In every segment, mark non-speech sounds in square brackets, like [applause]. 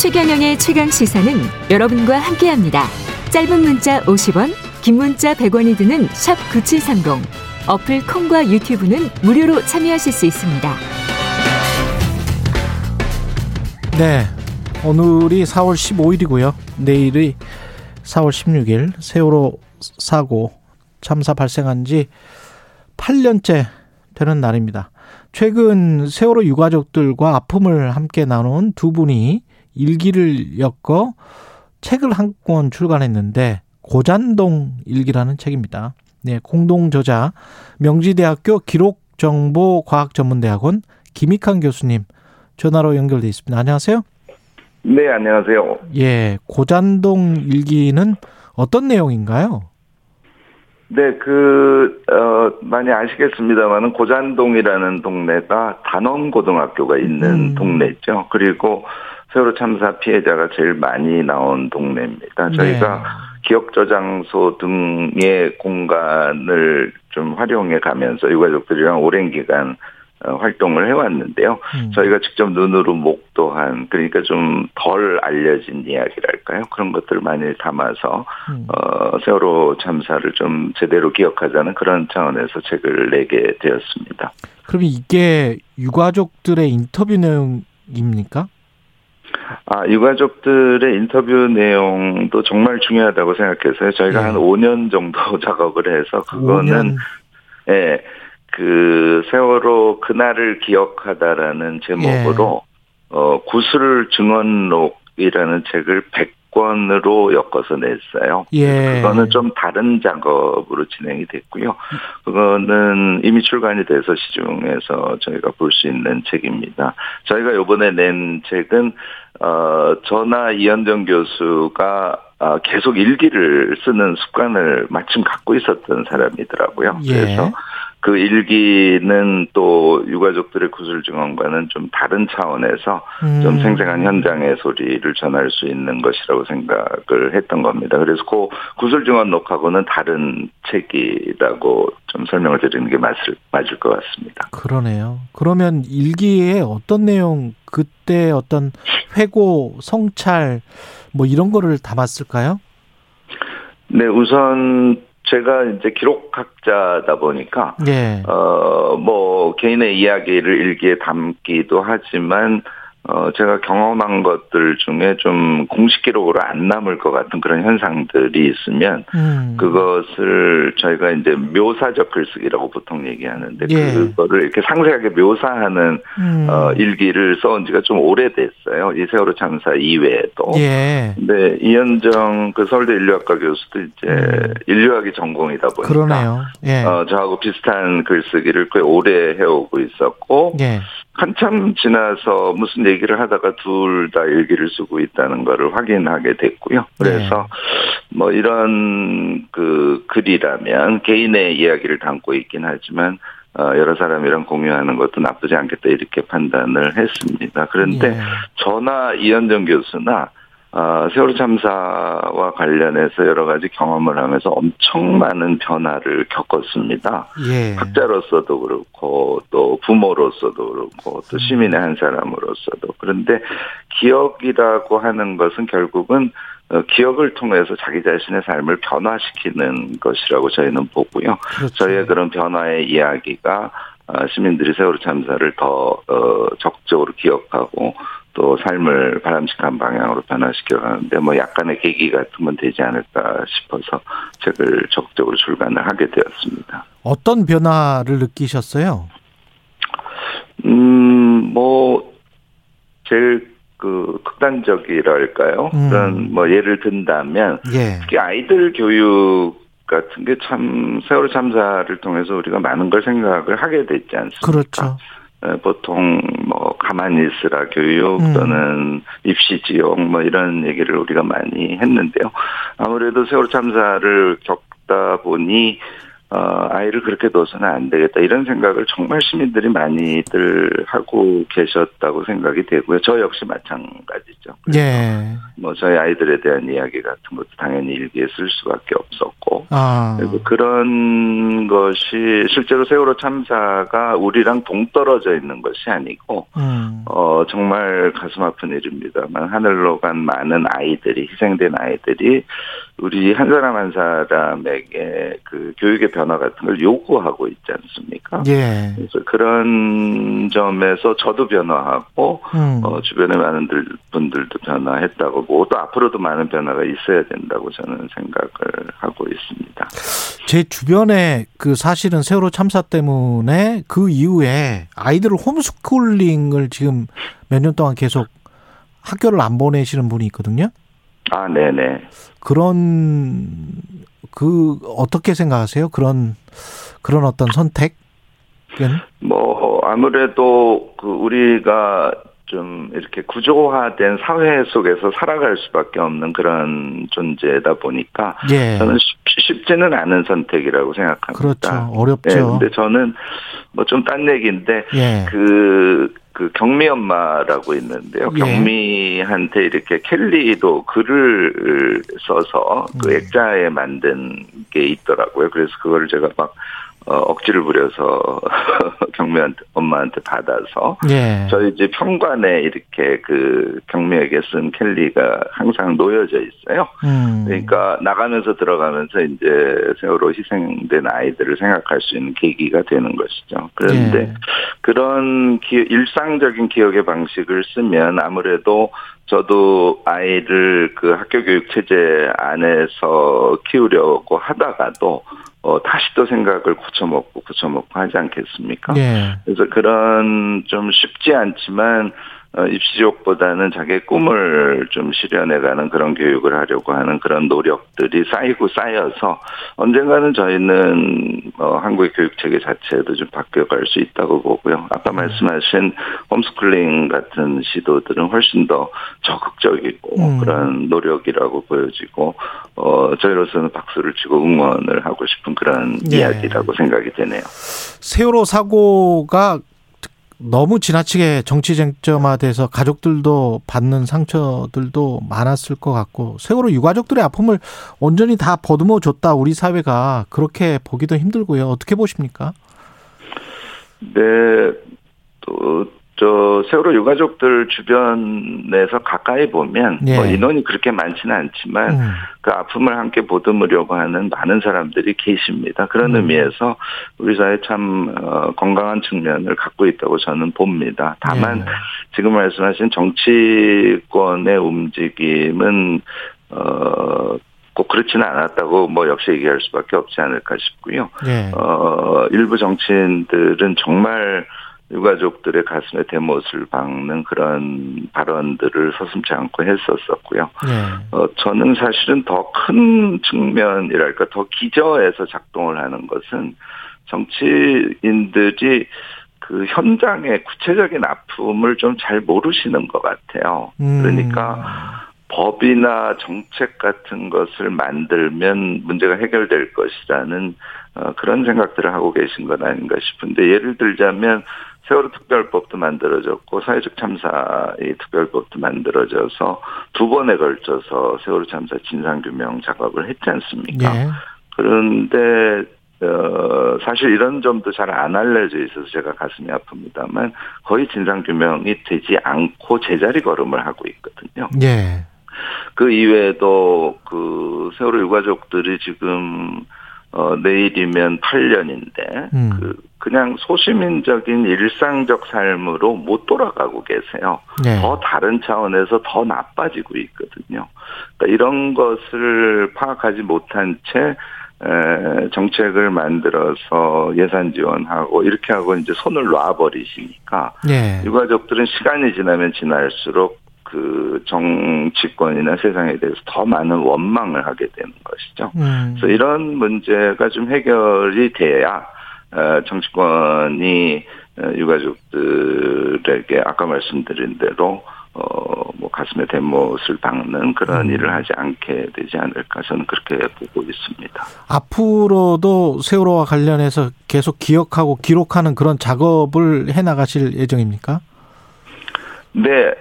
최경영의 최강 시사는 여러분과 함께합니다. 짧은 문자 50원, 긴 문자 100원이 드는 샵 9730. 어플 콩과 유튜브는 무료로 참여하실 수 있습니다. 네. 오늘이 4월 15일이고요. 내일이 4월 16일 세월호 사고 참사 발생한 지 8년째 되는 날입니다. 최근 세월호 유가족들과 아픔을 함께 나눈 두 분이 일기를 엮어 책을 한 권 출간했는데 고잔동 일기라는 책입니다. 네, 공동 저자 명지대학교 기록정보과학전문대학원 김익환 교수님 전화로 연결돼 있습니다. 안녕하세요. 네, 안녕하세요. 예, 고잔동 일기는 어떤 내용인가요? 네, 그, 어, 많이 아시겠습니다만은 고잔동이라는 동네가 단원고등학교가 있는 음. 동네죠. 그리고 세월호 참사 피해자가 제일 많이 나온 동네입니다. 저희가 네. 기억 저장소 등의 공간을 좀 활용해 가면서 유가족들이랑 오랜 기간 어, 활동을 해왔는데요. 음. 저희가 직접 눈으로 목도한 그러니까 좀 덜 알려진 이야기랄까요? 그런 것들을 많이 담아서 음. 어, 세월호 참사를 좀 제대로 기억하자는 그런 차원에서 책을 내게 되었습니다. 그럼 이게 유가족들의 인터뷰 내용입니까? 아, 유가족들의 인터뷰 내용도 정말 중요하다고 생각해서요. 저희가 네. 한 5년 정도 [laughs] 작업을 해서 그거는 5년. 예, 그 세월호 그날을 기억하다라는 제목으로 어 구술 증언록이라는 책을 100권으로 엮어서 냈어요. 예. 그거는 좀 다른 작업으로 진행이 됐고요. 그거는 이미 출간이 돼서 시중에서 저희가 볼 수 있는 책입니다. 저희가 요번에 낸 책은 어 저나 이현정 교수가 아, 계속 일기를 쓰는 습관을 마침 갖고 있었던 사람이더라고요. 예. 그래서 그 일기는 또 유가족들의 구술 증언과는 좀 다른 차원에서 좀 음. 생생한 현장의 소리를 전할 수 있는 것이라고 생각을 했던 겁니다. 그래서 그 구술 증언록하고는 다른 책이라고 좀 설명을 드리는 게 맞을, 맞을 것 같습니다. 그러네요. 그러면 일기에 어떤 내용, 그때 어떤 회고, 성찰, 뭐 이런 거를 담았을까요? 네, 우선 제가 이제 기록학자다 보니까 예. 어, 뭐, 개인의 이야기를 일기에 담기도 하지만, 어, 제가 경험한 것들 중에 좀 공식 기록으로 안 남을 것 같은 그런 현상들이 있으면, 음. 그것을 저희가 이제 묘사적 글쓰기라고 보통 얘기하는데, 예. 그거를 이렇게 상세하게 묘사하는, 음. 어, 일기를 써온 지가 좀 오래됐어요. 이 세월호 참사 이외에도. 예. 근데 이현정 그 서울대 인류학과 교수도 이제 음. 인류학이 전공이다 보니까 그러네요. 예. 어, 저하고 비슷한 글쓰기를 꽤 오래 해오고 있었고, 예. 한참 지나서 무슨 얘기를 하다가 둘 다 일기를 쓰고 있다는 거를 확인하게 됐고요. 그래서 뭐 이런 그 글이라면 개인의 이야기를 담고 있긴 하지만, 어, 여러 사람이랑 공유하는 것도 나쁘지 않겠다 이렇게 판단을 했습니다. 그런데 예. 저나 이현정 교수나 어, 세월호 참사와 관련해서 여러 가지 경험을 하면서 엄청 많은 변화를 겪었습니다. 예. 학자로서도 그렇고 또 부모로서도 그렇고 또 시민의 한 사람으로서도 그런데 기억이라고 하는 것은 결국은 어, 기억을 통해서 자기 자신의 삶을 변화시키는 것이라고 저희는 보고요. 그렇죠. 저희의 그런 변화의 이야기가 어, 시민들이 세월호 참사를 더 어, 적극적으로 기억하고 또 삶을 바람직한 방향으로 변화시켜 가는데 뭐 약간의 계기 같은 건 되지 않을까 싶어서 책을 적극적으로 출간을 하게 되었습니다. 어떤 변화를 느끼셨어요? 음, 뭐 제일 그 극단적이랄까요? 음. 그런 뭐 예를 든다면 예. 특히 아이들 교육 같은 게 참 세월호 참사를 통해서 우리가 많은 걸 생각을 하게 됐지 않습니까? 그렇죠. 에, 보통 뭐 가만히 있으라 교육 음. 또는 입시 지역 뭐 이런 얘기를 우리가 많이 했는데요. 아무래도 세월호 참사를 겪다 보니 어, 아이를 그렇게 둬서는 안 되겠다. 이런 생각을 정말 시민들이 많이들 하고 계셨다고 생각이 되고요. 저 역시 마찬가지죠. 예. 뭐 저희 아이들에 대한 이야기 같은 것도 당연히 일기에 쓸 수밖에 없었고. 아. 그리고 그런 것이 실제로 세월호 참사가 우리랑 동떨어져 있는 것이 아니고, 음. 어, 정말 가슴 아픈 일입니다만, 하늘로 간 많은 아이들이, 희생된 아이들이 우리 한 사람 한 사람에게 그 교육의 변화 같은 걸 요구하고 있지 않습니까? 예. 그래서 그런 점에서 저도 변화하고 음. 어, 주변의 많은 분들도 변화했다고 보고 또 앞으로도 많은 변화가 있어야 된다고 저는 생각을 하고 있습니다. 제 주변에 그 사실은 세월호 참사 때문에 그 이후에 아이들을 홈스쿨링을 지금 몇 년 동안 계속 학교를 안 보내시는 분이 있거든요. 아, 네네. 그런 그 어떻게 생각하세요? 그런 그런 어떤 선택은 뭐 아무래도 그 우리가 좀 이렇게 구조화된 사회 속에서 살아갈 수밖에 없는 그런 존재다 보니까 예. 저는 쉽, 지는 않은 선택이라고 생각합니다. 그렇죠. 어렵죠. 네, 근데 저는 뭐 좀 딴 얘기인데 예. 그, 그 경미 엄마라고 있는데요. 예. 경미한테 이렇게 켈리도 글을 써서 그 음. 액자에 만든 게 있더라고요. 그래서 그거를 제가 막 어, 억지를 부려서 [laughs] 경미한테 엄마한테 받아서 예. 저희 집 현관에 이렇게 그 경미에게 쓴 켈리가 항상 놓여져 있어요. 음. 그러니까 나가면서 들어가면서 이제 세월호 희생된 아이들을 생각할 수 있는 계기가 되는 것이죠. 그런데 예. 그런 기, 일상적인 기억의 방식을 쓰면 아무래도 저도 아이를 그 학교 교육 체제 안에서 키우려고 하다가도 어 다시 또 생각을 고쳐먹고 고쳐먹고 하지 않겠습니까? 예. 그래서 그런 좀 쉽지 않지만 어, 입시족보다는 자기의 꿈을 좀 실현해가는 그런 교육을 하려고 하는 그런 노력들이 쌓이고 쌓여서 언젠가는 저희는 어, 한국의 교육 체계 자체도 좀 바뀌어갈 수 있다고 보고요. 아까 말씀하신 홈스쿨링 같은 시도들은 훨씬 더 적극적이고 음. 그런 노력이라고 보여지고 어, 저희로서는 박수를 치고 응원을 하고 싶은 그런 예. 이야기라고 생각이 되네요. 세월호 사고가 너무 지나치게 정치 쟁점화돼서 가족들도 받는 상처들도 많았을 것 같고 세월호 유가족들의 아픔을 온전히 다 버듬어 줬다 우리 사회가 그렇게 보기도 힘들고요. 어떻게 보십니까? 네, 또, 저, 세월호 유가족들 주변에서 가까이 보면, 예. 뭐 인원이 그렇게 많지는 않지만, 음. 그 아픔을 함께 보듬으려고 하는 많은 사람들이 계십니다. 그런 음. 의미에서 우리 사회 참, 어, 건강한 측면을 갖고 있다고 저는 봅니다. 다만, 예. 지금 말씀하신 정치권의 움직임은, 어, 꼭 그렇지는 않았다고 뭐 역시 얘기할 수밖에 없지 않을까 싶고요. 예. 어, 일부 정치인들은 정말 유가족들의 가슴에 대못을 박는 그런 발언들을 서슴지 않고 했었었고요. 예. 어, 저는 사실은 더 큰 측면이랄까, 더 기저에서 작동을 하는 것은 정치인들이 그 현장의 구체적인 아픔을 좀 잘 모르시는 것 같아요. 음. 그러니까 법이나 정책 같은 것을 만들면 문제가 해결될 것이라는 어, 그런 생각들을 하고 계신 건 아닌가 싶은데 예를 들자면 세월호 특별법도 만들어졌고 사회적 참사의 특별법도 만들어져서 두 번에 걸쳐서 세월호 참사 진상규명 작업을 했지 않습니까? 예. 그런데 어, 사실 이런 점도 잘 안 알려져 있어서 제가 가슴이 아픕니다만 거의 진상규명이 되지 않고 제자리 걸음을 하고 있거든요. 예. 그 이외에도 그 세월호 유가족들이 지금 어 내일이면 8년인데 음. 그 그냥 소시민적인 일상적 삶으로 못 돌아가고 계세요. 예. 더 다른 차원에서 더 나빠지고 있거든요. 그러니까 이런 것을 파악하지 못한 채 에, 정책을 만들어서 예산 지원하고 이렇게 하고 이제 손을 놔버리시니까 예. 유가족들은 시간이 지나면 지날수록 그 정치권이나 세상에 대해서 더 많은 원망을 하게 되는 것이죠. 음. 그래서 이런 문제가 좀 해결이 돼야 어, 정치권이 어, 유가족들에게 아까 말씀드린 대로 어, 뭐, 가슴에 대못을 박는 그런 음. 일을 하지 않게 되지 않을까 저는 그렇게 보고 있습니다. 앞으로도 세월호와 관련해서 계속 기억하고 기록하는 그런 작업을 해 나가실 예정입니까? 네, 에,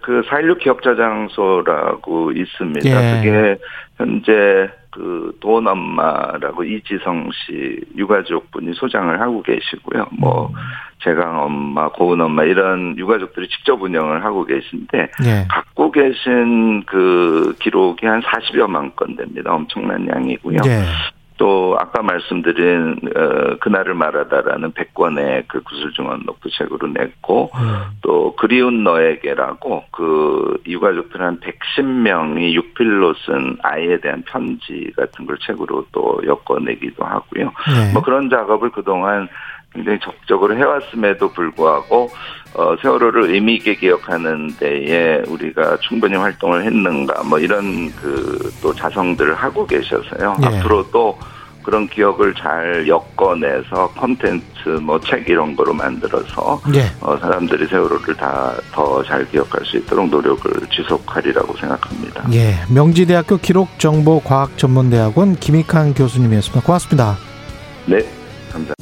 그, 4.16 기억자 장소라고 있습니다. 예. 그게, 현재, 그, 돈 엄마라고 이지성 씨 유가족 분이 소장을 하고 계시고요. 뭐, 재강 엄마, 고은 엄마, 이런 유가족들이 직접 운영을 하고 계신데, 예. 갖고 계신 그 기록이 한 40여만 건 됩니다. 엄청난 양이고요. 예. 또 아까 말씀드린 어, 그날을 말하다라는 100권의 그 구슬중원 녹두책으로 냈고 음. 또 그리운 너에게라고 그 유가족들 한 110명이 육필로 쓴 아이에 대한 편지 같은 걸 책으로 또 엮어내기도 하고요. 예. 뭐 그런 작업을 그동안 굉장히 적극적으로 해왔음에도 불구하고 어, 세월호를 의미 있게 기억하는 데에 우리가 충분히 활동을 했는가 뭐 이런 그 또 자성들을 하고 계셔서요. 예. 앞으로도 그런 기억을 잘 엮어내서 콘텐츠 뭐 책 이런 거로 만들어서 예. 어, 사람들이 세월호를 다 더 잘 기억할 수 있도록 노력을 지속하리라고 생각합니다. 예. 명지대학교 기록정보과학전문대학원 김익환 교수님이었습니다. 고맙습니다. 네, 감사합니다.